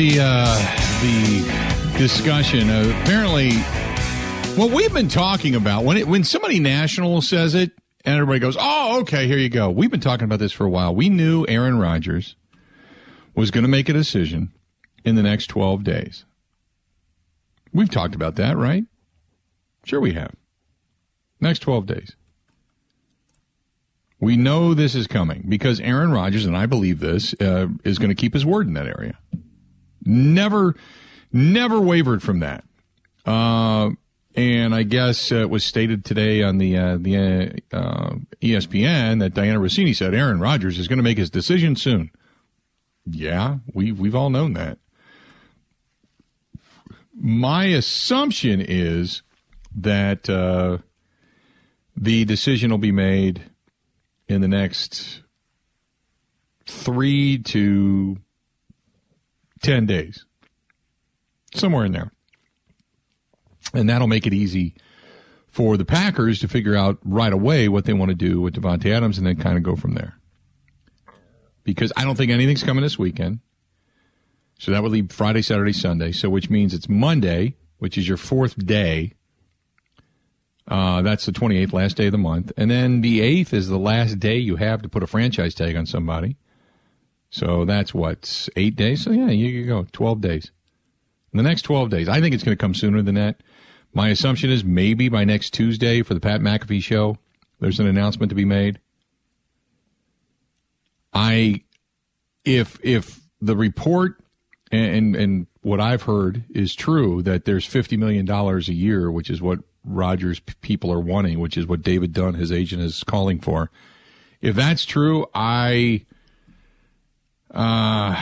the uh, the discussion. Uh, apparently, what we've been talking about when it, when somebody national says it, and everybody goes, "Oh, okay, here you go." We've been talking about this for a while. We knew Aaron Rodgers was going to make a decision in the next twelve days. We've talked about that, right? Sure, we have. Next twelve days. We know this is coming because Aaron Rodgers, and I believe this, uh, is going to keep his word in that area. Never, never wavered from that. Uh, and I guess uh, it was stated today on the uh, the uh, ESPN that Dianna Russini said Aaron Rodgers is going to make his decision soon. Yeah, we we've all known that. My assumption is that uh, the decision will be made in the next three to 10 days, somewhere in there. And that'll make it easy for the Packers to figure out right away what they want to do with Davante Adams and then kind of go from there. Because I don't think anything's coming this weekend. So that would leave Friday, Saturday, Sunday. So which means it's Monday, which is your fourth day uh, that's the 28th, last day of the month. And then the 8th is the last day you have to put a franchise tag on somebody. So that's what, eight days? So yeah, you go, 12 days. In the next 12 days. I think it's going to come sooner than that. My assumption is maybe by next Tuesday for the Pat McAfee show, there's an announcement to be made. I, if, if the report and, and what I've heard is true that there's $50 million a year, which is what Rodgers people are wanting, which is what David Dunn, his agent, is calling for. If that's true, I, uh,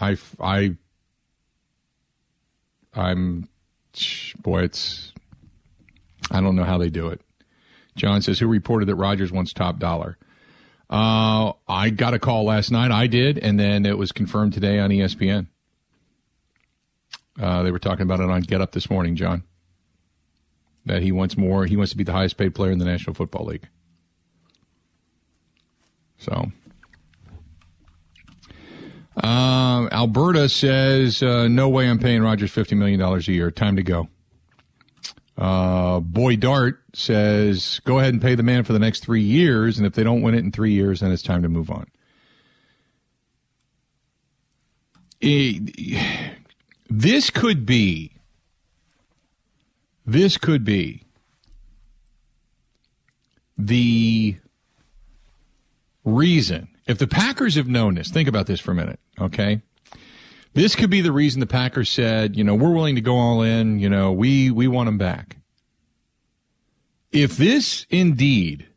I, I, I'm, boy, it's, I don't know how they do it. John says, who reported that Rodgers wants top dollar? Uh, I got a call last night. I did, and then it was confirmed today on ESPN. Uh, they were talking about it on Get Up this morning, John that he wants more. He wants to be the highest paid player in the National Football League. So, uh, Alberta says, uh, no way I'm paying Rodgers $50 million a year. Time to go. Uh, Boy Dart says, go ahead and pay the man for the next three years. And if they don't win it in three years, then it's time to move on. It, this could be this could be the reason. If the Packers have known this, think about this for a minute, okay? This could be the reason the Packers said, you know, we're willing to go all in, you know, we we want him back. If this indeed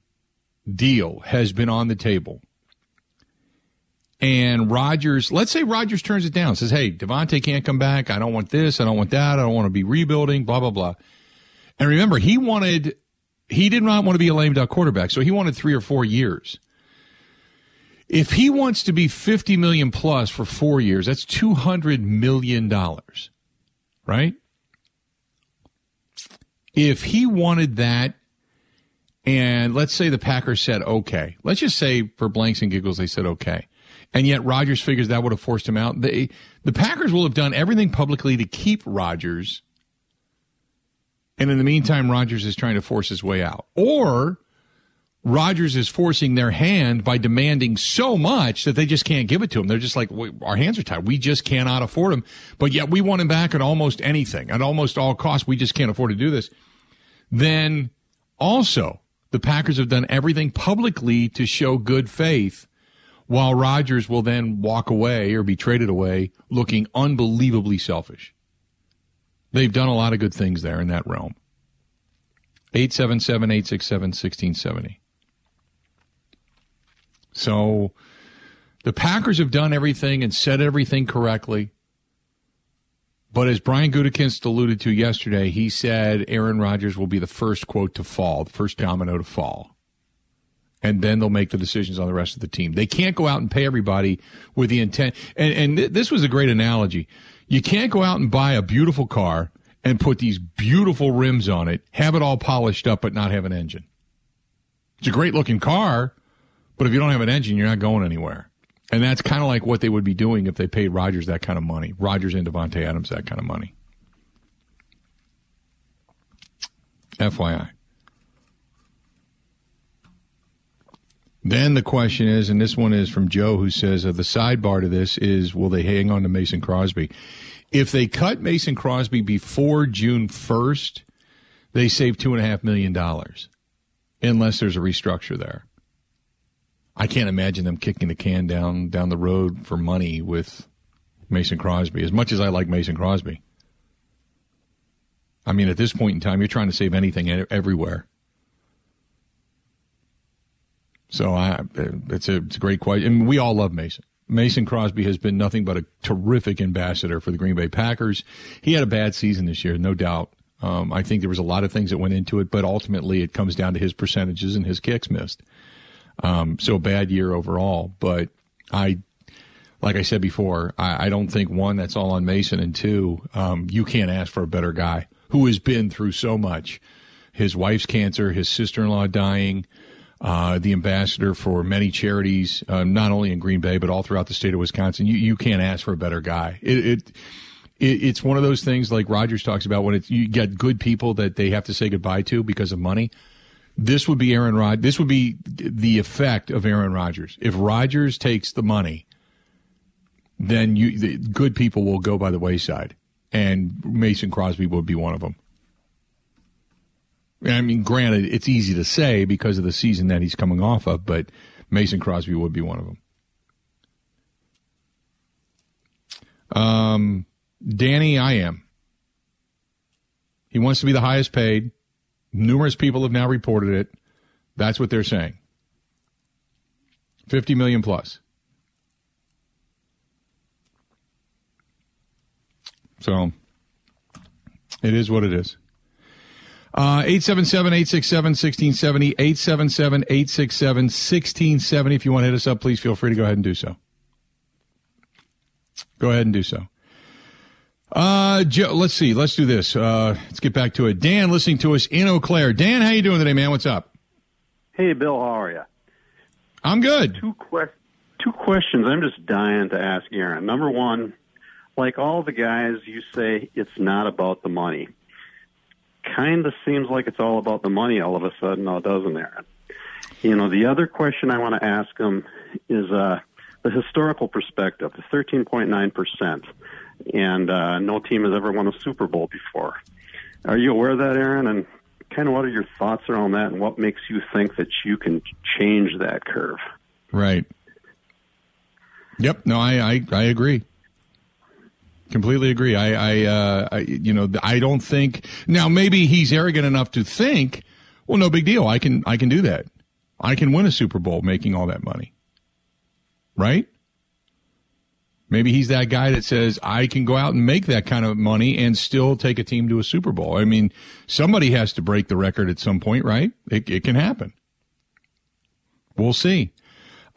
deal has been on the table and Rodgers, let's say Rodgers turns it down, says, "Hey, Davante can't come back. I don't want this. I don't want that. I don't want to be rebuilding." Blah blah blah. And remember, he wanted, he did not want to be a lame duck quarterback, so he wanted three or four years. If he wants to be 50 million plus for four years, that's 200 million dollars, right? If he wanted that, and let's say the Packers said okay, let's just say for blanks and giggles they said okay, and yet Rodgers figures that would have forced him out. They, the Packers will have done everything publicly to keep Rodgers and in the meantime, Rodgers is trying to force his way out. Or Rodgers is forcing their hand by demanding so much that they just can't give it to him. They're just like, our hands are tied. We just cannot afford him. But yet we want him back at almost anything, at almost all costs. We just can't afford to do this. Then also, the Packers have done everything publicly to show good faith while Rodgers will then walk away or be traded away looking unbelievably selfish. They've done a lot of good things there in that realm. 877 867 1670. So the Packers have done everything and said everything correctly. But as Brian Gutekunst alluded to yesterday, he said Aaron Rodgers will be the first quote to fall, the first domino to fall. And then they'll make the decisions on the rest of the team. They can't go out and pay everybody with the intent. And, and th- this was a great analogy. You can't go out and buy a beautiful car and put these beautiful rims on it, have it all polished up, but not have an engine. It's a great looking car, but if you don't have an engine, you're not going anywhere. And that's kind of like what they would be doing if they paid Rodgers that kind of money. Rodgers and Davante Adams that kind of money. FYI. Then the question is, and this one is from Joe, who says uh, the sidebar to this is, will they hang on to Mason Crosby? If they cut Mason Crosby before June first, they save two and a half million dollars, unless there's a restructure there. I can't imagine them kicking the can down down the road for money with Mason Crosby. As much as I like Mason Crosby, I mean, at this point in time, you're trying to save anything everywhere. So I, it's a it's a great question, and we all love Mason. Mason Crosby has been nothing but a terrific ambassador for the Green Bay Packers. He had a bad season this year, no doubt. Um, I think there was a lot of things that went into it, but ultimately it comes down to his percentages and his kicks missed. Um, so bad year overall. But I, like I said before, I, I don't think one that's all on Mason, and two, um, you can't ask for a better guy who has been through so much. His wife's cancer, his sister-in-law dying uh, the ambassador for many charities, uh, not only in Green Bay but all throughout the state of Wisconsin. You you can't ask for a better guy. It, it, it it's one of those things like Rodgers talks about when it's you get good people that they have to say goodbye to because of money. This would be Aaron Rod. This would be the effect of Aaron Rodgers. If Rodgers takes the money, then you the good people will go by the wayside, and Mason Crosby would be one of them. I mean, granted, it's easy to say because of the season that he's coming off of, but Mason Crosby would be one of them. Um, Danny, I am. He wants to be the highest paid. Numerous people have now reported it. That's what they're saying. 50 million plus. So it is what it is. Uh, 877 867 1670, 877 867 1670. If you want to hit us up, please feel free to go ahead and do so. Go ahead and do so. Uh, Joe, let's see. Let's do this. Uh, let's get back to it. Dan, listening to us in Eau Claire. Dan, how you doing today, man? What's up? Hey, Bill. How are you? I'm good. Two que- two questions. I'm just dying to ask Aaron. Number one, like all the guys, you say it's not about the money kind of seems like it's all about the money all of a sudden, now doesn't Aaron? You know, the other question I want to ask him is uh, the historical perspective, the 13.9%, and uh, no team has ever won a Super Bowl before. Are you aware of that, Aaron? And kind of what are your thoughts around that, and what makes you think that you can change that curve? Right. Yep. No, I I, I agree. Completely agree. I, I, uh, I, you know, I don't think now. Maybe he's arrogant enough to think, well, no big deal. I can, I can do that. I can win a Super Bowl making all that money. Right? Maybe he's that guy that says, I can go out and make that kind of money and still take a team to a Super Bowl. I mean, somebody has to break the record at some point, right? It, it can happen. We'll see.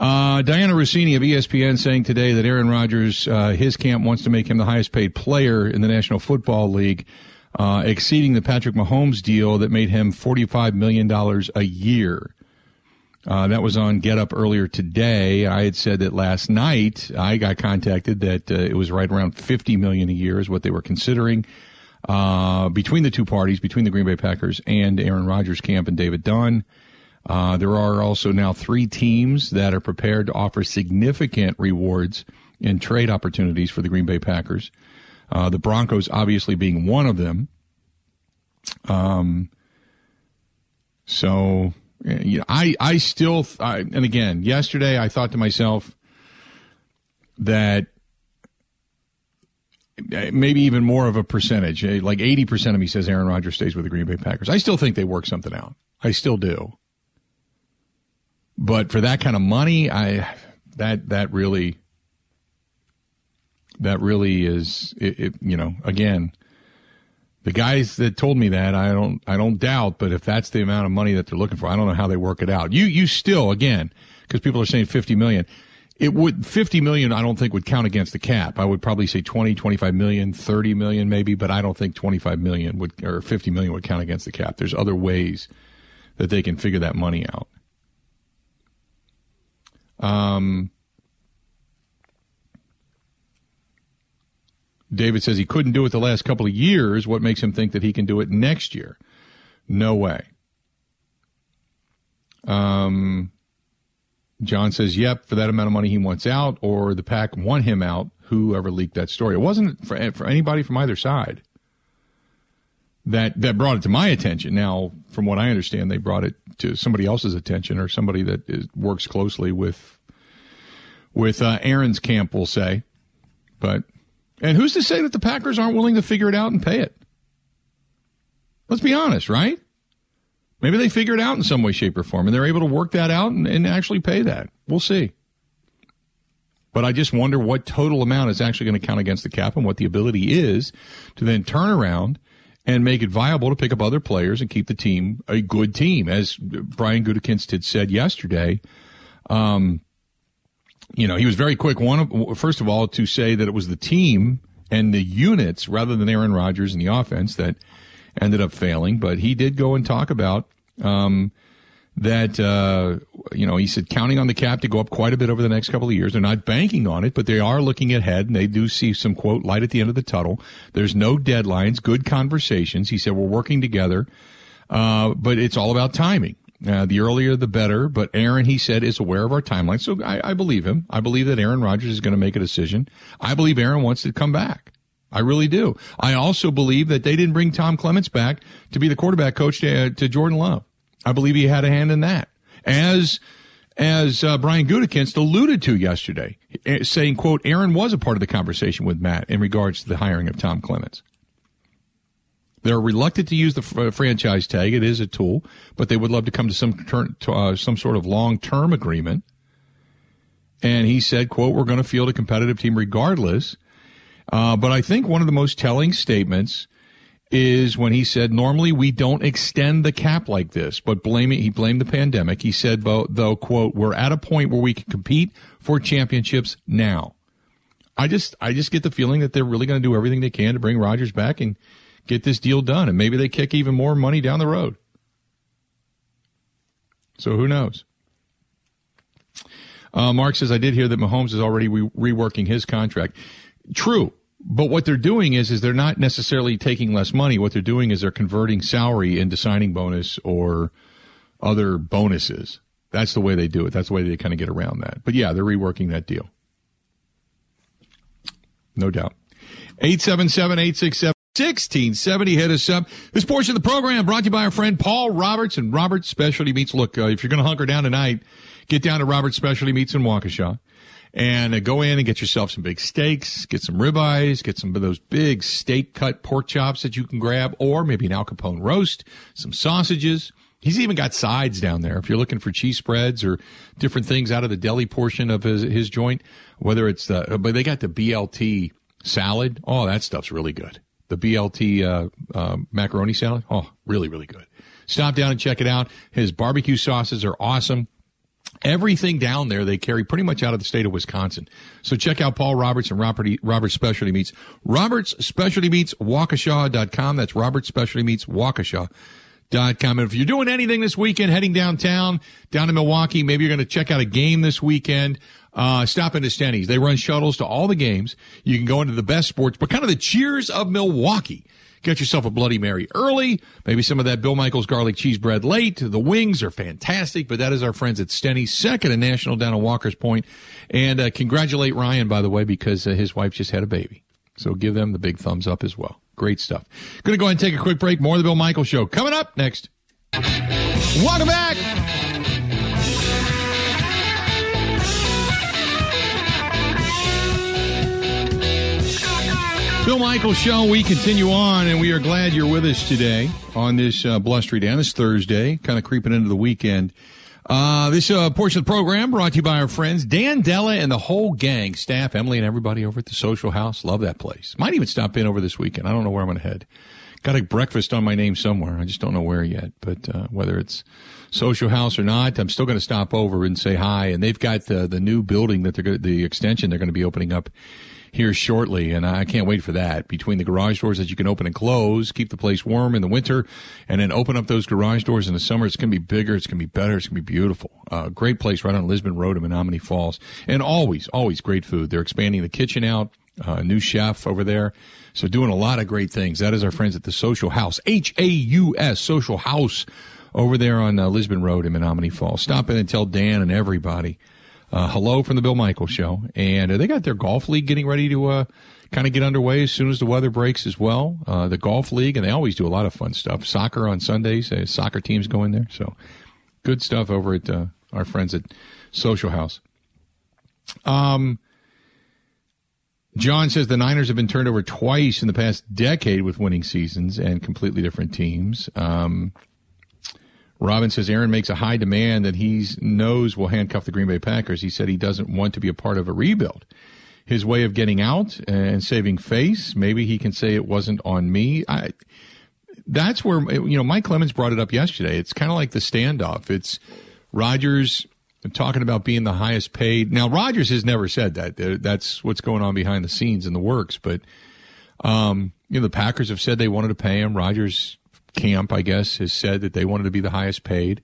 Uh, Dianna Russini of ESPN saying today that Aaron Rodgers, uh, his camp wants to make him the highest paid player in the National Football League, uh, exceeding the Patrick Mahomes deal that made him $45 million a year. Uh, that was on Get Up earlier today. I had said that last night. I got contacted that uh, it was right around 50 million a year is what they were considering uh, between the two parties, between the Green Bay Packers and Aaron Rodgers' camp and David Dunn. Uh, there are also now three teams that are prepared to offer significant rewards and trade opportunities for the Green Bay Packers. Uh, the Broncos, obviously, being one of them. Um, so, you know, I, I still, I, and again, yesterday I thought to myself that maybe even more of a percentage, eh, like 80% of me says Aaron Rodgers stays with the Green Bay Packers. I still think they work something out. I still do. But for that kind of money, I that that really that really is it, it, you know again the guys that told me that I don't I don't doubt but if that's the amount of money that they're looking for I don't know how they work it out. You you still again because people are saying 50 million it would 50 million I don't think would count against the cap. I would probably say 20 25 million 30 million maybe but I don't think 25 million would or 50 million would count against the cap. There's other ways that they can figure that money out. Um, David says he couldn't do it the last couple of years. What makes him think that he can do it next year? No way. Um, John says, yep, for that amount of money he wants out, or the pack want him out, whoever leaked that story. It wasn't for, for anybody from either side that, that brought it to my attention. Now, from what I understand, they brought it to somebody else's attention or somebody that is, works closely with, with uh, Aaron's camp, we'll say. But, and who's to say that the Packers aren't willing to figure it out and pay it? Let's be honest, right? Maybe they figure it out in some way, shape, or form, and they're able to work that out and, and actually pay that. We'll see. But I just wonder what total amount is actually going to count against the cap and what the ability is to then turn around and make it viable to pick up other players and keep the team a good team. As Brian Gutekunst had said yesterday, um, you know, he was very quick. One, first of all, to say that it was the team and the units rather than Aaron Rodgers and the offense that ended up failing. But he did go and talk about um, that. Uh, you know, he said counting on the cap to go up quite a bit over the next couple of years. They're not banking on it, but they are looking ahead, and they do see some quote light at the end of the tunnel. There's no deadlines, good conversations. He said we're working together, uh, but it's all about timing. Uh, the earlier the better, but Aaron, he said, is aware of our timeline. So I, I believe him. I believe that Aaron Rodgers is going to make a decision. I believe Aaron wants to come back. I really do. I also believe that they didn't bring Tom Clements back to be the quarterback coach to, to Jordan Love. I believe he had a hand in that. As as uh, Brian Gutekunst alluded to yesterday, eh, saying, "quote Aaron was a part of the conversation with Matt in regards to the hiring of Tom Clements." They're reluctant to use the uh, franchise tag; it is a tool, but they would love to come to some ter- to, uh, some sort of long term agreement. And he said, "quote We're going to field a competitive team regardless." Uh, but I think one of the most telling statements is when he said, normally we don't extend the cap like this, but blaming, he blamed the pandemic. He said, though, quote, we're at a point where we can compete for championships now. I just, I just get the feeling that they're really going to do everything they can to bring Rodgers back and get this deal done. And maybe they kick even more money down the road. So who knows? Uh, Mark says, I did hear that Mahomes is already re- reworking his contract. True. But what they're doing is, is they're not necessarily taking less money. What they're doing is they're converting salary into signing bonus or other bonuses. That's the way they do it. That's the way they kind of get around that. But yeah, they're reworking that deal. No doubt. 877-867. 1670 hit us up. This portion of the program brought to you by our friend Paul Roberts and Roberts Specialty Meats. Look, uh, if you're going to hunker down tonight, get down to Roberts Specialty Meats in Waukesha and uh, go in and get yourself some big steaks, get some ribeyes, get some of those big steak cut pork chops that you can grab, or maybe an Al Capone roast, some sausages. He's even got sides down there. If you're looking for cheese spreads or different things out of the deli portion of his, his joint, whether it's the, but they got the BLT salad. Oh, that stuff's really good. The BLT, uh, uh, macaroni salad. Oh, really, really good. Stop down and check it out. His barbecue sauces are awesome. Everything down there they carry pretty much out of the state of Wisconsin. So check out Paul Roberts and Robert, Roberts Specialty Meats. Roberts Specialty Meats, Waukesha.com. That's Roberts Specialty Meats, Waukesha.com. And if you're doing anything this weekend, heading downtown, down to Milwaukee, maybe you're going to check out a game this weekend, uh, stop into Steny's. They run shuttles to all the games. You can go into the best sports, but kind of the cheers of Milwaukee. Get yourself a Bloody Mary early, maybe some of that Bill Michaels garlic cheese bread late. The wings are fantastic, but that is our friends at Stenny, second in national down at Walker's Point. And uh, congratulate Ryan, by the way, because uh, his wife just had a baby. So give them the big thumbs up as well. Great stuff. Going to go ahead and take a quick break. More of the Bill Michaels Show coming up next. Welcome back. Bill Michaels Show, we continue on, and we are glad you're with us today on this uh, blustery day, on this Thursday, kind of creeping into the weekend. Uh, this uh, portion of the program brought to you by our friends Dan Della and the whole gang, staff, Emily, and everybody over at the Social House. Love that place. Might even stop in over this weekend. I don't know where I'm going to head. Got a breakfast on my name somewhere. I just don't know where yet. But uh, whether it's Social House or not, I'm still going to stop over and say hi. And they've got the the new building that they're going the extension they're going to be opening up here shortly, and I can't wait for that. Between the garage doors that you can open and close, keep the place warm in the winter, and then open up those garage doors in the summer, it's going to be bigger, it's going to be better, it's going to be beautiful. Uh, great place right on Lisbon Road in Menomonee Falls, and always, always great food. They're expanding the kitchen out. uh, new chef over there. So doing a lot of great things. That is our friends at the Social House, H A U S, Social House, over there on uh, Lisbon Road in Menomonee Falls. Stop in and tell Dan and everybody uh, hello from the Bill Michaels Show. And uh, they got their golf league getting ready to uh, kind of get underway as soon as the weather breaks as well. Uh, the golf league, and they always do a lot of fun stuff. Soccer on Sundays, uh, soccer teams go in there. So good stuff over at uh, our friends at Social House. Um, John says the Niners have been turned over twice in the past decade with winning seasons and completely different teams. Um, Robin says Aaron makes a high demand that he knows will handcuff the Green Bay Packers. He said he doesn't want to be a part of a rebuild. His way of getting out and saving face, maybe he can say it wasn't on me. I, that's where, you know, Mike Clemens brought it up yesterday. It's kind of like the standoff. It's Rodgers talking about being the highest paid. Now, Rodgers has never said that. That's what's going on behind the scenes in the works. But, um, you know, the Packers have said they wanted to pay him. Rodgers camp, I guess, has said that they wanted to be the highest paid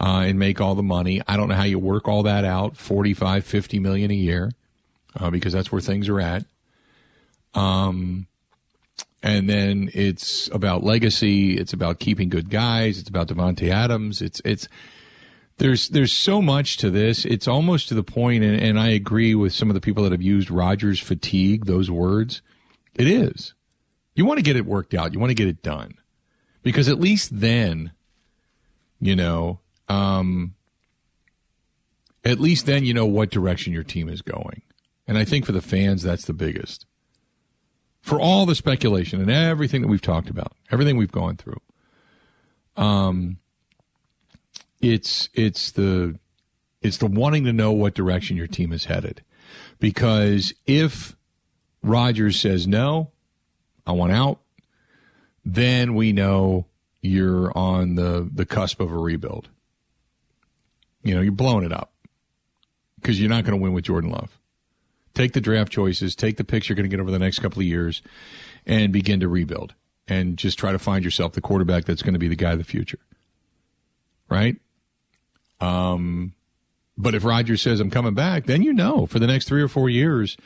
uh, and make all the money. I don't know how you work all that out, 45, 50 million a year, uh, because that's where things are at. Um, and then it's about legacy. It's about keeping good guys. It's about Davante Adams. It's, it's, there's there's so much to this. It's almost to the point, and, and I agree with some of the people that have used Rodgers fatigue, those words. It is. You want to get it worked out. You want to get it done. Because at least then, you know, um, at least then you know what direction your team is going. And I think for the fans, that's the biggest. For all the speculation and everything that we've talked about, everything we've gone through. Um, it's it's the it's the wanting to know what direction your team is headed. Because if Rodgers says no, I want out, then we know you're on the, the cusp of a rebuild. You know, you're blowing it up because you're not going to win with Jordan Love. Take the draft choices, take the picks you're going to get over the next couple of years, and begin to rebuild and just try to find yourself the quarterback that's going to be the guy of the future. Right? Um, but if Rodgers says I'm coming back, then you know for the next three or four years,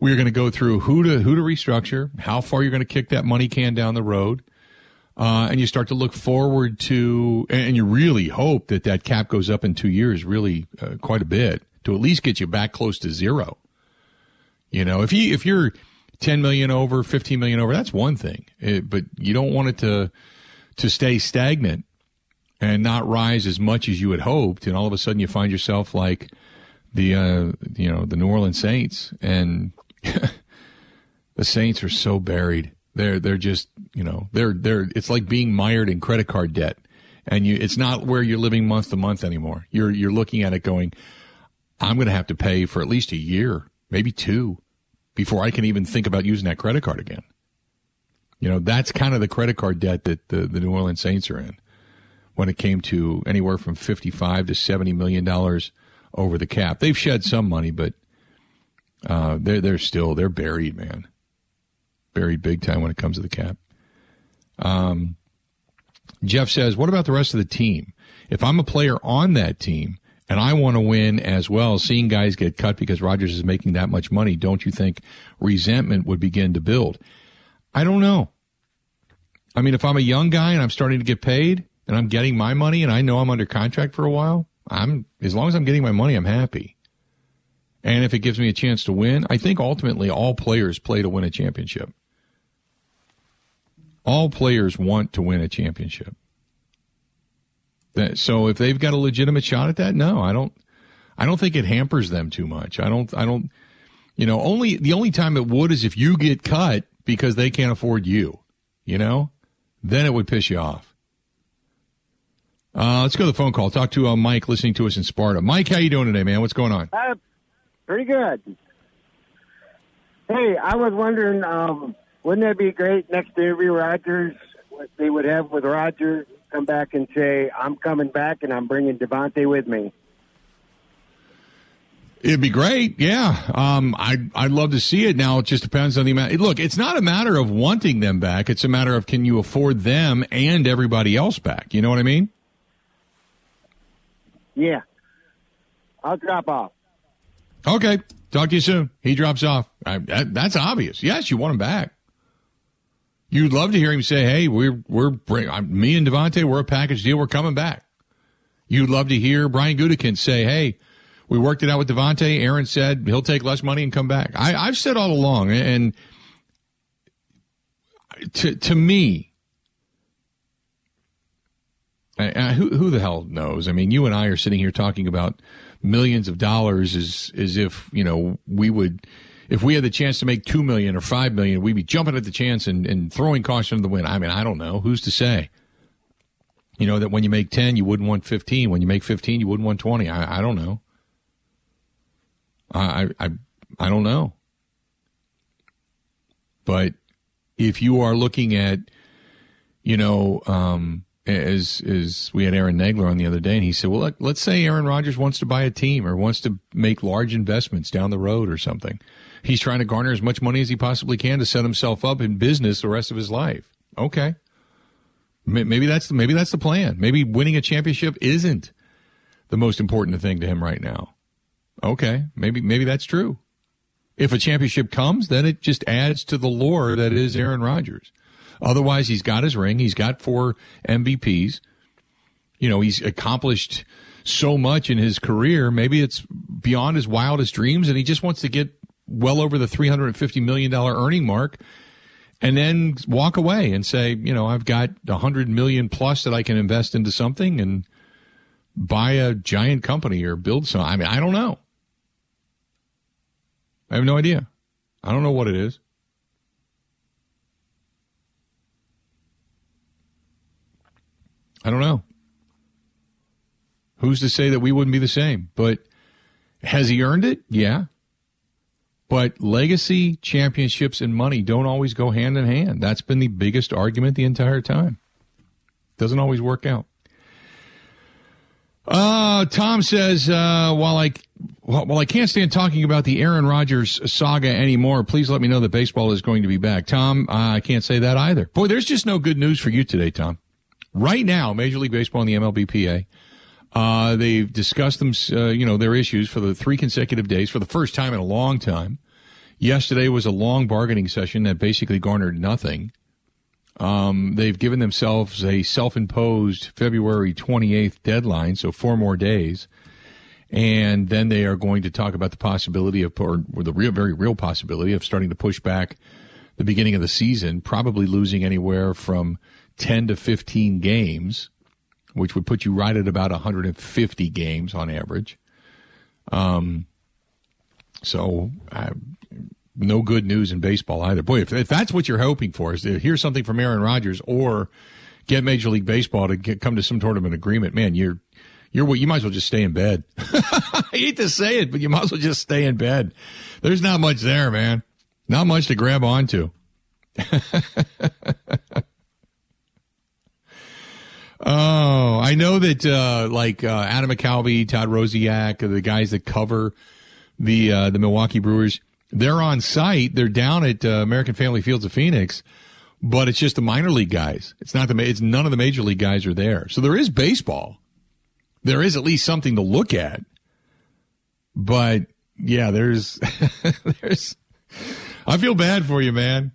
we're going to go through who to who to restructure, how far you're going to kick that money can down the road, uh, and you start to look forward to, and you really hope that that cap goes up in two years, really uh, quite a bit, to at least get you back close to zero. You know, if you if you're 10 million over, 15 million over, that's one thing, it, but you don't want it to to stay stagnant and not rise as much as you had hoped, and all of a sudden you find yourself like the uh, you know the New Orleans Saints, and the Saints are so buried. They're they're just you know they're they're it's like being mired in credit card debt, and you it's not where you're living month to month anymore. You're you're looking at it going, I'm going to have to pay for at least a year, maybe two, before I can even think about using that credit card again. You know that's kind of the credit card debt that the, the New Orleans Saints are in when it came to anywhere from 55 to 70 million dollars over the cap. They've shed some money, but uh, they're they're still they're buried, man. Buried big time when it comes to the cap. Um, Jeff says, "What about the rest of the team? If I'm a player on that team and I want to win as well, seeing guys get cut because Rodgers is making that much money, don't you think resentment would begin to build?" I don't know. I mean, if I'm a young guy and I'm starting to get paid and I'm getting my money and I know I'm under contract for a while, I'm as long as I'm getting my money, I'm happy. And if it gives me a chance to win, I think ultimately all players play to win a championship. All players want to win a championship. So if they've got a legitimate shot at that, no, I don't. I don't think it hampers them too much. I don't. I don't. You know, only the only time it would is if you get cut because they can't afford you. You know, then it would piss you off. Uh, let's go to the phone call. Talk to uh, Mike, listening to us in Sparta. Mike, how you doing today, man? What's going on? Uh, Pretty good. Hey, I was wondering, um, wouldn't that be great next interview Rodgers? What they would have with Rodgers come back and say, "I'm coming back and I'm bringing Davante with me." It'd be great, yeah. Um, I'd I'd love to see it. Now it just depends on the amount. Look, it's not a matter of wanting them back. It's a matter of can you afford them and everybody else back. You know what I mean? Yeah. I'll drop off. Okay. Talk to you soon. He drops off. I, that, that's obvious. Yes, you want him back. You'd love to hear him say, "Hey, we're we're bring, me and Davante, we're a package deal. We're coming back." You'd love to hear Brian Gutekunst say, "Hey, we worked it out with Davante. Aaron said he'll take less money and come back." I, I've said all along, and to to me, who who the hell knows? I mean, you and I are sitting here talking about millions of dollars as as if you know we would if we had the chance to make two million or five million, we'd be jumping at the chance and, and throwing caution to the wind. I mean, I don't know. Who's to say? You know that when you make ten, you wouldn't want fifteen. When you make fifteen, you wouldn't want twenty. I, I don't know. I I I don't know. But if you are looking at, you know, um, as as we had Aaron Nagler on the other day, and he said, "Well, let, let's say Aaron Rodgers wants to buy a team or wants to make large investments down the road or something. He's trying to garner as much money as he possibly can to set himself up in business the rest of his life. Okay, maybe that's maybe that's the plan. Maybe winning a championship isn't the most important thing to him right now. Okay, maybe maybe that's true. If a championship comes, then it just adds to the lore that is Aaron Rodgers." Otherwise, he's got his ring. He's got four MVPs. You know, he's accomplished so much in his career. Maybe it's beyond his wildest dreams, and he just wants to get well over the $350 million earning mark and then walk away and say, you know, I've got a hundred million plus that I can invest into something and buy a giant company or build some. I mean, I don't know. I have no idea. I don't know what it is. I don't know. Who's to say that we wouldn't be the same? But has he earned it? Yeah. But legacy, championships, and money don't always go hand in hand. That's been the biggest argument the entire time. Doesn't always work out. Uh, Tom says, uh, while I, while I can't stand talking about the Aaron Rodgers saga anymore, please let me know that baseball is going to be back. Tom, I can't say that either. Boy, there's just no good news for you today, Tom. Right now, Major League Baseball and the MLBPA, uh, they've discussed them, uh, you know, their issues for the three consecutive days for the first time in a long time. Yesterday was a long bargaining session that basically garnered nothing. Um, they've given themselves a self-imposed February 28th deadline, so four more days. And then they are going to talk about the possibility of, or, or the real, very real possibility of starting to push back the beginning of the season, probably losing anywhere from 10 to 15 games, which would put you right at about 150 games on average. Um, so uh, no good news in baseball either. Boy, if, if that's what you're hoping for is to hear something from Aaron Rodgers or get Major League Baseball to get, come to some sort of an agreement, man, you're you're you might as well just stay in bed. I hate to say it, but you might as well just stay in bed. There's not much there, man. Not much to grab onto. Oh, I know that uh, like uh, Adam McCalvy, Todd Rosiak, the guys that cover the uh, the Milwaukee Brewers, they're on site. They're down at uh, American Family Fields of Phoenix, but it's just the minor league guys. It's not the it's none of the major league guys are there. So there is baseball. There is at least something to look at. But yeah, there's there's. I feel bad for you, man.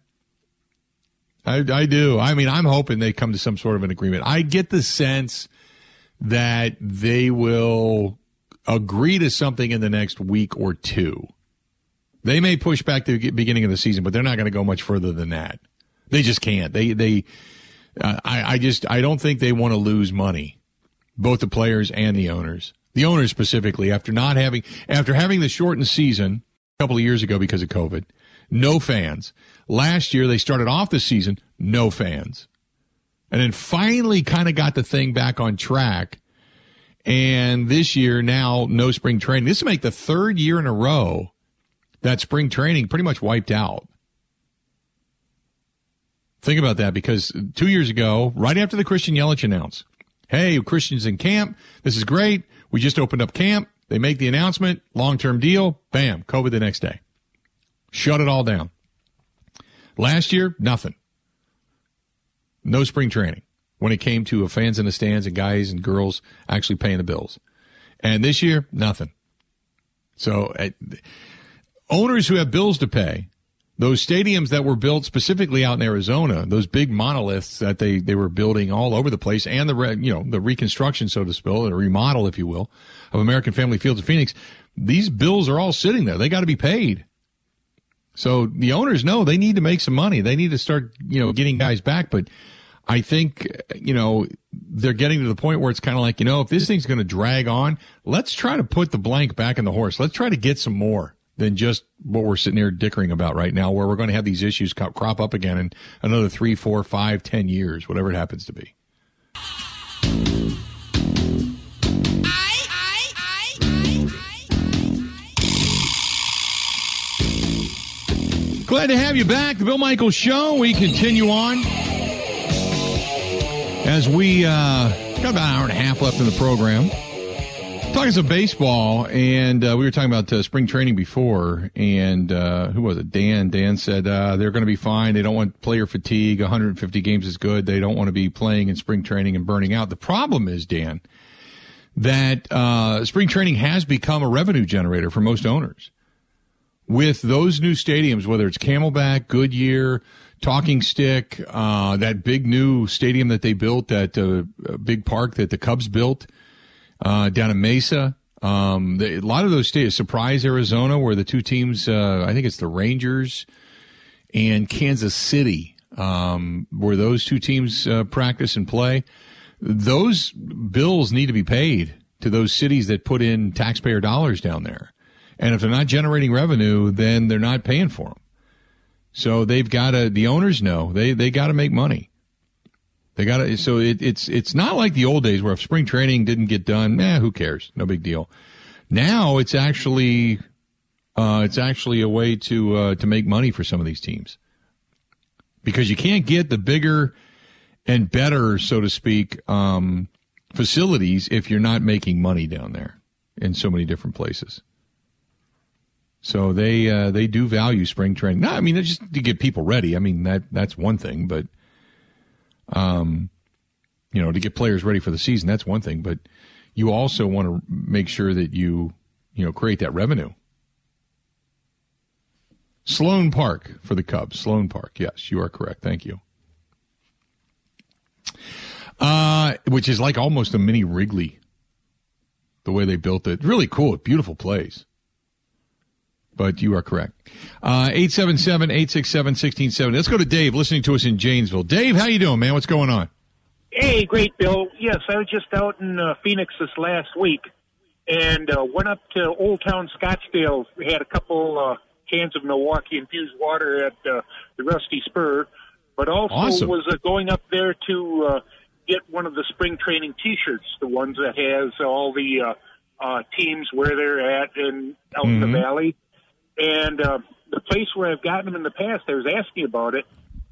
I, I do. I mean, I'm hoping they come to some sort of an agreement. I get the sense that they will agree to something in the next week or two. They may push back the beginning of the season, but they're not going to go much further than that. They just can't. They they. Uh, I I just I don't think they want to lose money, both the players and the owners. The owners specifically, after not having after having the shortened season a couple of years ago because of COVID, no fans. Last year, they started off the season, no fans. And then finally kind of got the thing back on track. And this year, now, no spring training. This will make the third year in a row that spring training pretty much wiped out. Think about that because two years ago, right after the Christian Yelich announced, hey, Christian's in camp. This is great. We just opened up camp. They make the announcement, long term deal. Bam, COVID the next day. Shut it all down. Last year, nothing. No spring training when it came to fans in the stands and guys and girls actually paying the bills. And this year, nothing. So uh, owners who have bills to pay, those stadiums that were built specifically out in Arizona, those big monoliths that they, they were building all over the place, and the re, you know the reconstruction, so to speak, the remodel, if you will, of American Family Fields of Phoenix. These bills are all sitting there. They got to be paid. So the owners know they need to make some money. They need to start, you know, getting guys back. But I think, you know, they're getting to the point where it's kind of like, you know, if this thing's going to drag on, let's try to put the blank back in the horse. Let's try to get some more than just what we're sitting here dickering about right now, where we're going to have these issues crop up again in another three, four, five, ten years, whatever it happens to be. Glad to have you back. The Bill Michaels Show. We continue on as we uh, got about an hour and a half left in the program. Talking some baseball, and uh, we were talking about uh, spring training before, and uh, who was it? Dan. Dan said uh, they're going to be fine. They don't want player fatigue. 150 games is good. They don't want to be playing in spring training and burning out. The problem is, Dan, that uh, spring training has become a revenue generator for most owners with those new stadiums, whether it's Camelback, Goodyear, Talking Stick, uh, that big new stadium that they built, that uh, big park that the Cubs built uh, down in Mesa. Um, the, a lot of those stadiums, Surprise, Arizona, where the two teams, uh, I think it's the Rangers and Kansas City, um, where those two teams uh, practice and play. Those bills need to be paid to those cities that put in taxpayer dollars down there. And if they're not generating revenue, then they're not paying for them. So they've got to, the owners know they, they got to make money. They got to, so it, it's, it's not like the old days where if spring training didn't get done, eh, who cares? No big deal. Now it's actually, uh, it's actually a way to, uh, to make money for some of these teams because you can't get the bigger and better, so to speak, um, facilities if you're not making money down there in so many different places. So they uh, they do value spring training. No, I mean just to get people ready. I mean that that's one thing, but um, you know, to get players ready for the season, that's one thing. But you also want to make sure that you you know create that revenue. Sloan Park for the Cubs. Sloan Park. Yes, you are correct. Thank you. Uh, which is like almost a mini Wrigley. The way they built it, really cool, beautiful place but you are correct. Uh, 877-867-1670. Let's go to Dave, listening to us in Janesville. Dave, how you doing, man? What's going on? Hey, great, Bill. Yes, I was just out in uh, Phoenix this last week and uh, went up to Old Town Scottsdale. We had a couple uh, cans of Milwaukee infused water at uh, the Rusty Spur, but also awesome. was uh, going up there to uh, get one of the spring training T-shirts, the ones that has all the uh, uh, teams where they're at and out mm-hmm. in the valley. And uh, the place where I've gotten them in the past, I was asking about it,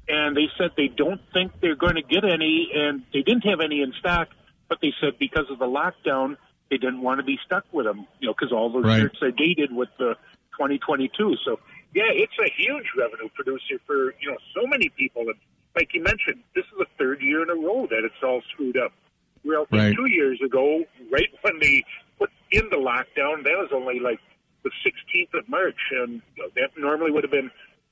and they said they don't think they're going to get any, and they didn't have any in stock, but they said because of the lockdown, they didn't want to be stuck with them, you know, because all those right. shirts are dated with the 2022. So, yeah, it's a huge revenue producer for, you know, so many people. And like you mentioned, this is the third year in a row that it's all screwed up. Well, right. two years ago, right when they put in the lockdown, that was only like the 16th of March, and that normally would have been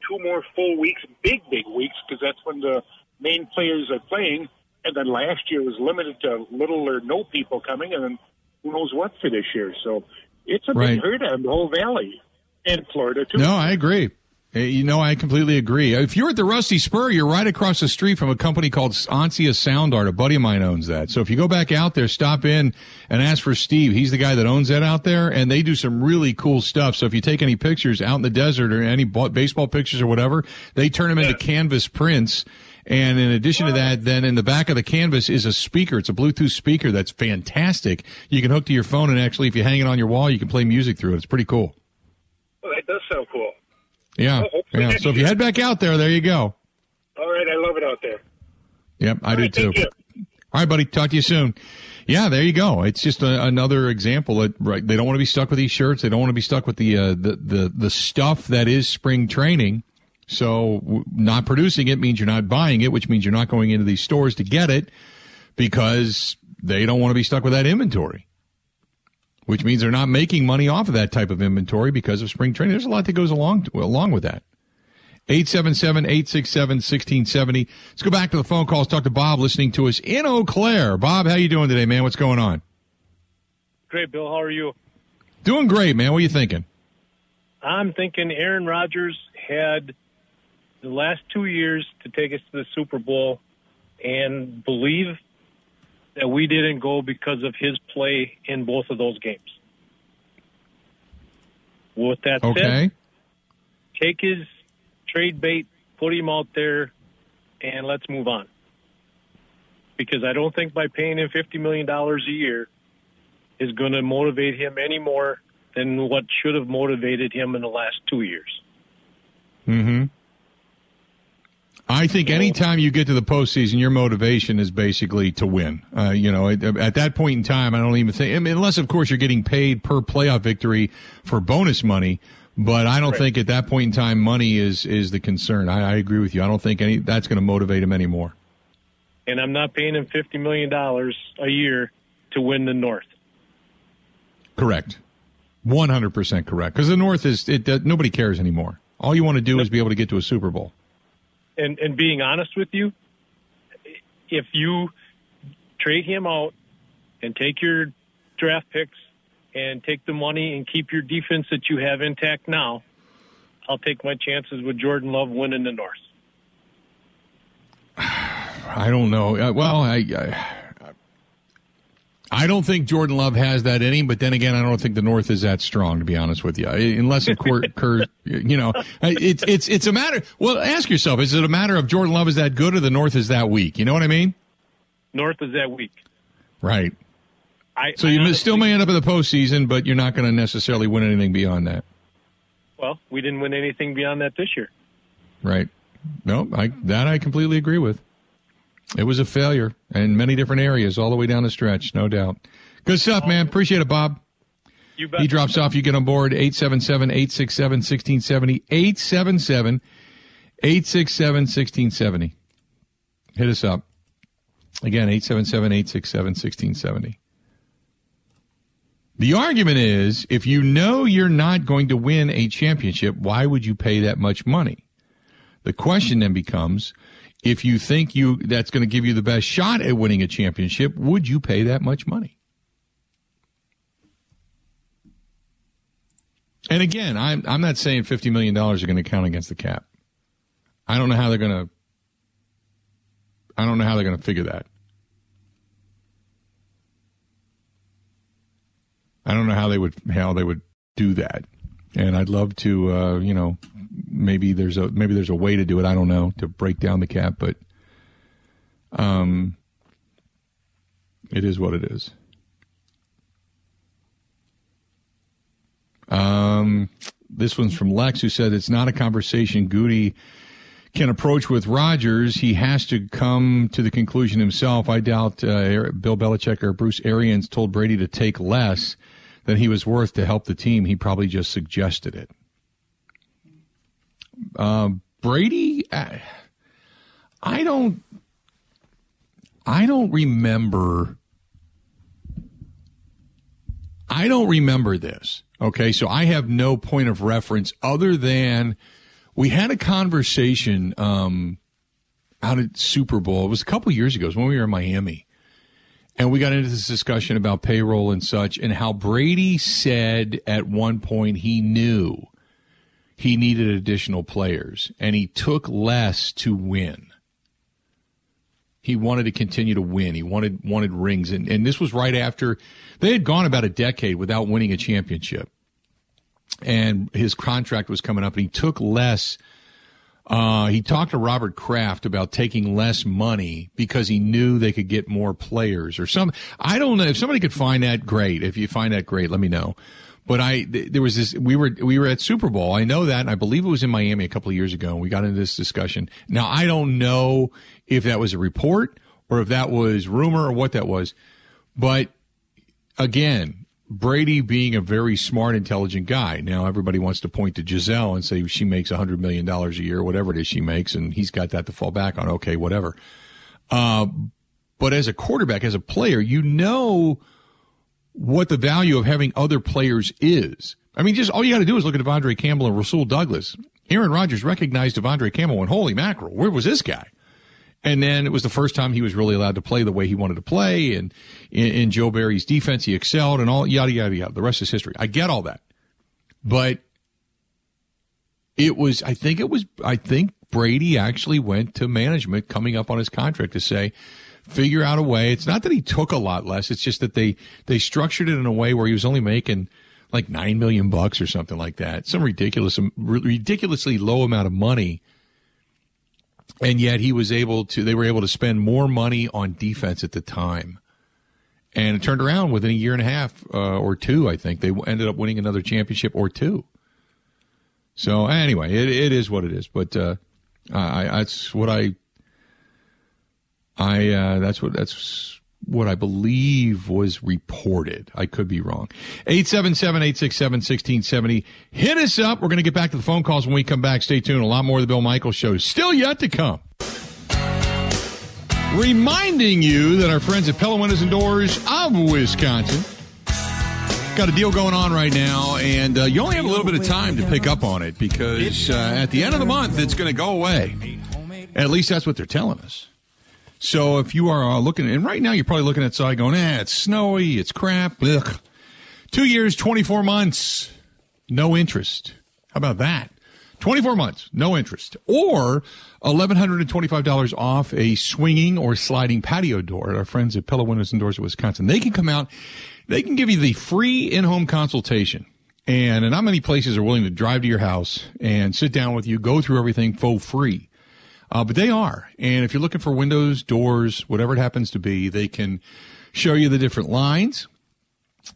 two more full weeks, big, big weeks, because that's when the main players are playing. And then last year was limited to little or no people coming, and then who knows what for this year. So it's a right. big hurt on the whole valley and Florida too. No, I agree. Uh, you know, I completely agree. If you're at the Rusty Spur, you're right across the street from a company called Ansia Sound Art. A buddy of mine owns that. So if you go back out there, stop in and ask for Steve. He's the guy that owns that out there, and they do some really cool stuff. So if you take any pictures out in the desert or any baseball pictures or whatever, they turn them into canvas prints. And in addition to that, then in the back of the canvas is a speaker. It's a Bluetooth speaker that's fantastic. You can hook to your phone, and actually, if you hang it on your wall, you can play music through it. It's pretty cool. Well, that does sound cool. Yeah. Yeah. So if you head back out there, there you go. All right. I love it out there. Yep. I All do right, too. All right, buddy. Talk to you soon. Yeah, there you go. It's just a, another example that right, they don't want to be stuck with these shirts. They don't want to be stuck with the uh, the the the stuff that is spring training. So not producing it means you're not buying it, which means you're not going into these stores to get it because they don't want to be stuck with that inventory. Which means they're not making money off of that type of inventory because of spring training. There's a lot that goes along to, along with that. 877-867-1670. Let's go back to the phone calls. Talk to Bob listening to us in Eau Claire. Bob, how you doing today, man? What's going on? Great, Bill. How are you? Doing great, man. What are you thinking? I'm thinking Aaron Rodgers had the last two years to take us to the Super Bowl and believe that we didn't go because of his play in both of those games. With that Okay. said, take his trade bait, put him out there, and let's move on. Because I don't think by paying him $50 million a year is going to motivate him any more than what should have motivated him in the last two years. Mm-hmm. I think anytime you get to the postseason, your motivation is basically to win. Uh, you know, at, at that point in time, I don't even think, I mean, unless of course you're getting paid per playoff victory for bonus money. But I don't Right. think at that point in time, money is is the concern. I, I agree with you. I don't think any that's going to motivate him anymore. And I'm not paying him $50 million a year to win the North. Correct. One hundred percent correct. Because the North is it. Nobody cares anymore. All you want to do is be able to get to a Super Bowl. And, and being honest with you, if you trade him out and take your draft picks and take the money and keep your defense that you have intact now, I'll take my chances with Jordan Love winning the North. I don't know. Uh, well, I, I I don't think Jordan Love has that in him, but then again, I don't think the North is that strong, to be honest with you. Unless of course, you know, it's it's it's a matter. Well, ask yourself: Is it a matter of Jordan Love is that good or the North is that weak? You know what I mean? North is that weak. Right. I, So I you honestly- still may end up in the postseason, but you're not going to necessarily win anything beyond that. Well, we didn't win anything beyond that this year. Right. No, I that I completely agree with. It was a failure in many different areas, all the way down the stretch, no doubt. Good stuff, man. Appreciate it, Bob. You bet. He drops off. You get on board 877 867 1670. 877 867 1670. Hit us up. Again, 877 867 1670. The argument is if you know you're not going to win a championship, why would you pay that much money? The question then becomes if you think you that's going to give you the best shot at winning a championship, would you pay that much money? And again, I'm I'm not saying fifty million dollars are going to count against the cap. I don't know how they're going to. I don't know how they're going to figure that. I don't know how they would how they would do that, and I'd love to. Uh, you know, maybe there's a maybe there's a way to do it. I don't know to break down the cap, but um, it is what it is. Um, this one's from Lex, who said it's not a conversation Gutey can approach with Rodgers. He has to come to the conclusion himself. I doubt uh, Bill Belichick or Bruce Arians told Brady to take less than he was worth to help the team. He probably just suggested it. Um, Brady, I, I don't, I don't remember. I don't remember this. Okay, so I have no point of reference other than we had a conversation um, out at Super Bowl. It was a couple years ago. It was when we were in Miami, and we got into this discussion about payroll and such, and how Brady said at one point he knew he needed additional players, and he took less to win. He wanted to continue to win. He wanted wanted rings, and and this was right after they had gone about a decade without winning a championship, and his contract was coming up, and he took less. Uh, he talked to Robert Kraft about taking less money because he knew they could get more players or some. I don't know if somebody could find that. Great. If you find that, great. Let me know. But I, th- there was this, we were, we were at Super Bowl. I know that. I believe it was in Miami a couple of years ago. And we got into this discussion. Now, I don't know if that was a report or if that was rumor or what that was. But again, Brady being a very smart, intelligent guy. Now everybody wants to point to Gisele and say she makes hundred million dollars a year, whatever it is she makes, and he's got that to fall back on. Okay, whatever. Uh, but as a quarterback, as a player, you know what the value of having other players is. I mean, just all you got to do is look at De'Vondre Campbell and Rasul Douglas. Aaron Rodgers recognized De'Vondre Campbell and holy mackerel, where was this guy? And then it was the first time he was really allowed to play the way he wanted to play. And in, in Joe Barry's defense, he excelled and all yada, yada, yada. The rest is history. I get all that. But it was, I think it was, I think Brady actually went to management coming up on his contract to say, figure out a way. It's not that he took a lot less. It's just that they, they structured it in a way where he was only making like nine million bucks or something like that. Some ridiculous, ridiculously low amount of money. And yet he was able to, they were able to spend more money on defense at the time. And it turned around within a year and a half uh, or two, I think. They ended up winning another championship or two. So anyway, it, it is what it is. But uh, I, that's what I, I uh, that's what that's what I believe was reported. I could be wrong. 877-867-1670. Hit us up. We're going to get back to the phone calls when we come back. Stay tuned. A lot more of the Bill Michaels show still yet to come. Reminding you that our friends at Pella Windows and Doors of Wisconsin got a deal going on right now, and uh, you only have a little bit of time to pick up on it because uh, at the end of the month it's going to go away. At least that's what they're telling us. So if you are uh, looking, and right now you're probably looking at side going, eh, it's snowy, it's crap. Ugh. Two years, 24 months, no interest. How about that? 24 months, no interest. Or $1,125 off a swinging or sliding patio door at our friends at Pella Windows and Doors of Wisconsin. They can come out, they can give you the free in-home consultation. And, and not many places are willing to drive to your house and sit down with you, go through everything for free. Uh, but they are. And if you're looking for windows, doors, whatever it happens to be, they can show you the different lines.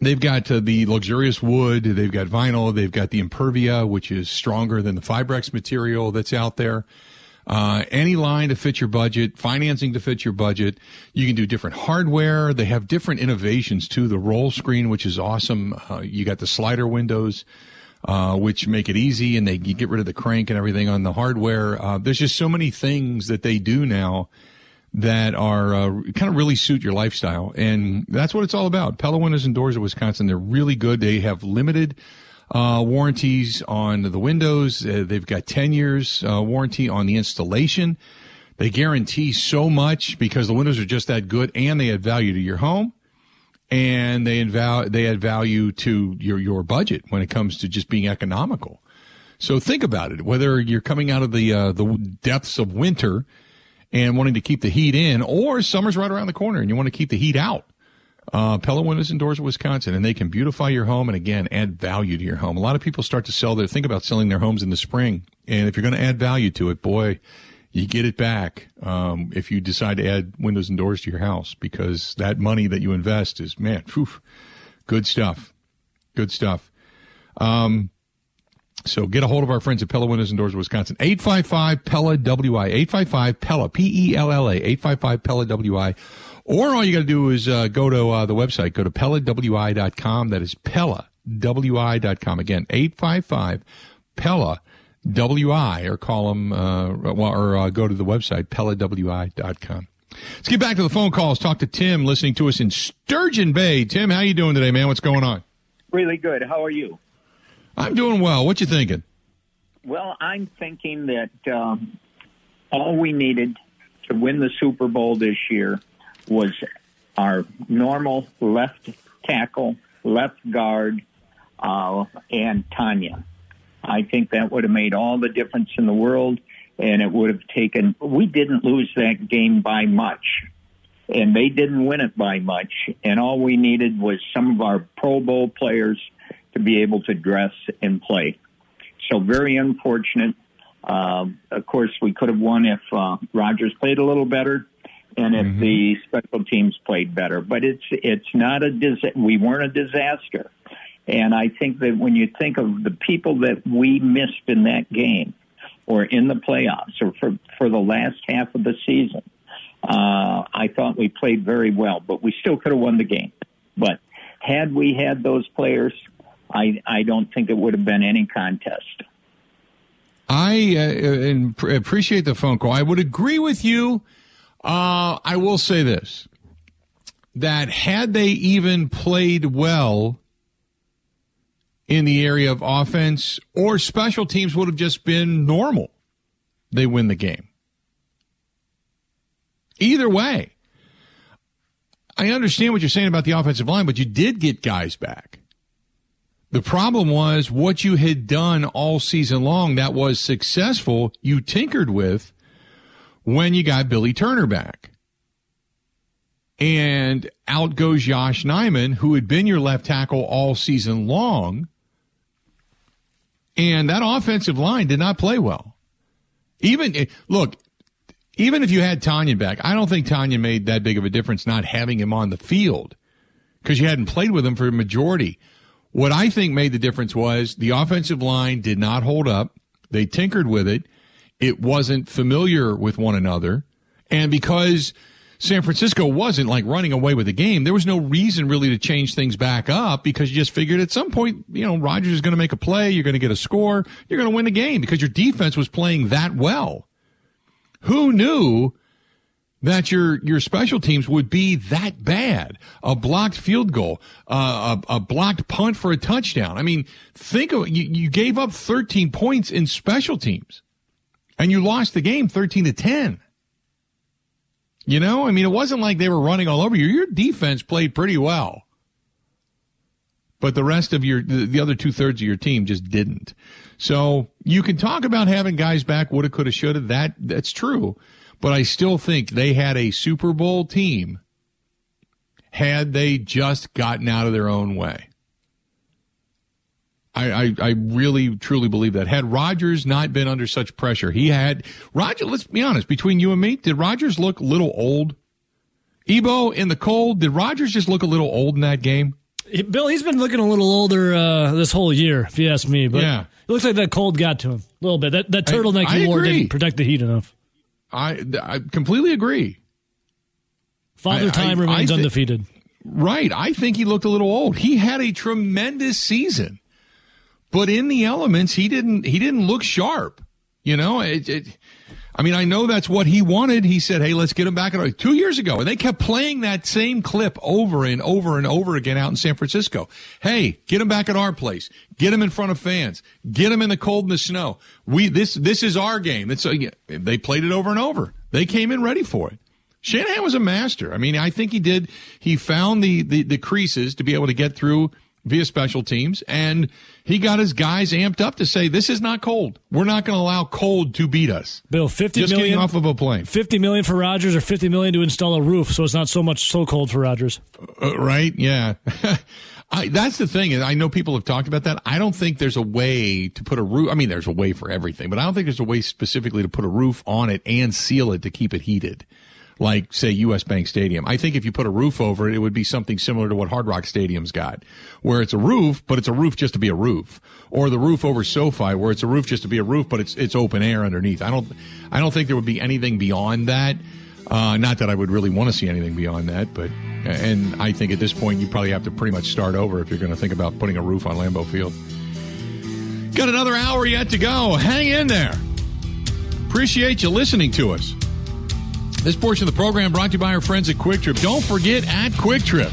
They've got uh, the luxurious wood. They've got vinyl. They've got the Impervia, which is stronger than the Fibrex material that's out there. Uh, any line to fit your budget, financing to fit your budget. You can do different hardware. They have different innovations too. The roll screen, which is awesome. Uh, you got the slider windows uh, which make it easy and they get rid of the crank and everything on the hardware. Uh, there's just so many things that they do now that are uh, kind of really suit your lifestyle. And that's what it's all about. Pella Windows and Doors of Wisconsin, they're really good. They have limited uh, warranties on the windows. Uh, they've got 10 years uh, warranty on the installation. They guarantee so much because the windows are just that good and they add value to your home and they add, they add value to your, your budget when it comes to just being economical. So think about it. Whether you're coming out of the, uh, the depths of winter and wanting to keep the heat in or summer's right around the corner and you want to keep the heat out. Uh, Pella Windows and Doors of Wisconsin, and they can beautify your home and again add value to your home. A lot of people start to sell their think about selling their homes in the spring, and if you're going to add value to it, boy, you get it back um, if you decide to add windows and doors to your house because that money that you invest is man, whew, good stuff, good stuff. Um, so get a hold of our friends at Pella Windows and Doors of Wisconsin. 855 Pella WI. 855 Pella, P E L L A. 855 Pella WI. Or all you got to do is uh, go to uh, the website. Go to PellaWI.com. That is PellaWI.com. Again, 855 Pella WI or call them, uh, or uh, go to the website, PellaWI.com. Let's get back to the phone calls. Talk to Tim listening to us in Sturgeon Bay. Tim, how you doing today, man? What's going on? Really good. How are you? I'm doing well. What you thinking? Well, I'm thinking that um, all we needed to win the Super Bowl this year was our normal left tackle, left guard, uh, and Tonyan. I think that would have made all the difference in the world, and it would have taken. We didn't lose that game by much, and they didn't win it by much. And all we needed was some of our Pro Bowl players to be able to dress and play. So very unfortunate. Uh, of course, we could have won if uh, Rodgers played a little better, and if mm-hmm. the special teams played better. But it's it's not a dis- we weren't a disaster. And I think that when you think of the people that we missed in that game or in the playoffs or for, for the last half of the season, uh, I thought we played very well, but we still could have won the game. But had we had those players, I, I don't think it would have been any contest. I uh, appreciate the phone call. I would agree with you. Uh, I will say this. that had they even played well in the area of offense or special teams would have just been normal, they win the game. Either way, I understand what you're saying about the offensive line, but you did get guys back. The problem was what you had done all season long that was successful, you tinkered with when you got Billy Turner back. And out goes Yosh Nijman, who had been your left tackle all season long. And that offensive line did not play well. Even, eh, look, even if you had Tonyan back, I don't think Tonyan made that big of a difference not having him on the field because you hadn't played with him for a majority. What I think made the difference was the offensive line did not hold up. They tinkered with it. It wasn't familiar with one another. And because San Francisco wasn't like running away with the game, there was no reason really to change things back up because you just figured at some point, you know, Rodgers is going to make a play. You're going to get a score. You're going to win the game because your defense was playing that well. Who knew that your your special teams would be that bad? A blocked field goal, uh, a, a blocked punt for a touchdown. I mean, think of you, you gave up 13 points in special teams, and you lost the game 13 to 10. You know, I mean, it wasn't like they were running all over you. Your defense played pretty well. But the rest of your, the other two thirds of your team just didn't. So you can talk about having guys back, woulda, coulda, shoulda. That, that's true. But I still think they had a Super Bowl team had they just gotten out of their own way. I, I, I, really truly believe that. Had Rodgers not been under such pressure, he had Roger. Let's be honest. Between you and me, did Rodgers look a little old? Ebo in the cold. Did Rodgers just look a little old in that game? Bill, he's been looking a little older uh, this whole year, if you ask me. But yeah. it looks like that cold got to him a little bit. That that turtleneck I, he wore didn't protect the heat enough. I I completely agree. Father Time remains th- undefeated. Right. I think he looked a little old. He had a tremendous season. But in the elements, he didn't he didn't look sharp. You know, it, it, I mean, I know that's what he wanted. He said, "Hey, let's get him back." Two years ago, and they kept playing that same clip over and over and over again out in San Francisco. Hey, get him back at our place. Get him in front of fans. Get him in the cold and the snow. We this this is our game. It's a, they played it over and over. They came in ready for it. Shanahan was a master. I mean, I think he did. He found the the, the creases to be able to get through via special teams, and he got his guys amped up to say, "This is not cold. We're not going to allow cold to beat us." Bill, fifty Just million off of a plane. Fifty million for Rodgers, or fifty million to install a roof, so it's not so much so cold for Rodgers. Uh, right? Yeah. I, that's the thing, and I know people have talked about that. I don't think there's a way to put a roof. I mean, there's a way for everything, but I don't think there's a way specifically to put a roof on it and seal it to keep it heated like say US Bank Stadium. I think if you put a roof over it, it would be something similar to what Hard Rock Stadium's got, where it's a roof, but it's a roof just to be a roof, or the roof over SoFi, where it's a roof just to be a roof, but it's it's open air underneath. I don't I don't think there would be anything beyond that. Uh, not that I would really want to see anything beyond that, but and I think at this point you probably have to pretty much start over if you're going to think about putting a roof on Lambeau Field. Got another hour yet to go. Hang in there. Appreciate you listening to us. This portion of the program brought to you by our friends at Kwik Trip. Don't forget at Kwik Trip,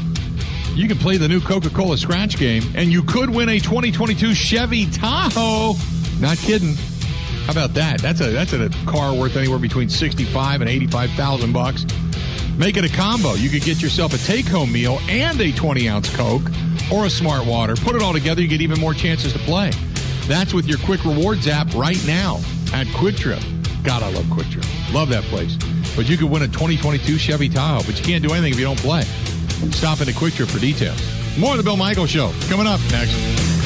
you can play the new Coca Cola Scratch game, and you could win a 2022 Chevy Tahoe. Not kidding. How about that? That's a that's a car worth anywhere between sixty-five and eighty-five thousand bucks. Make it a combo. You could get yourself a take-home meal and a 20-ounce Coke or a Smart Water. Put it all together, you get even more chances to play. That's with your Kwik Rewards app right now at Kwik Trip. God, I love Kwik Trip. Love that place. But you could win a 2022 Chevy Tahoe, but you can't do anything if you don't play. Stop into Kwik Trip for details. More of the Bill Michael Show coming up next.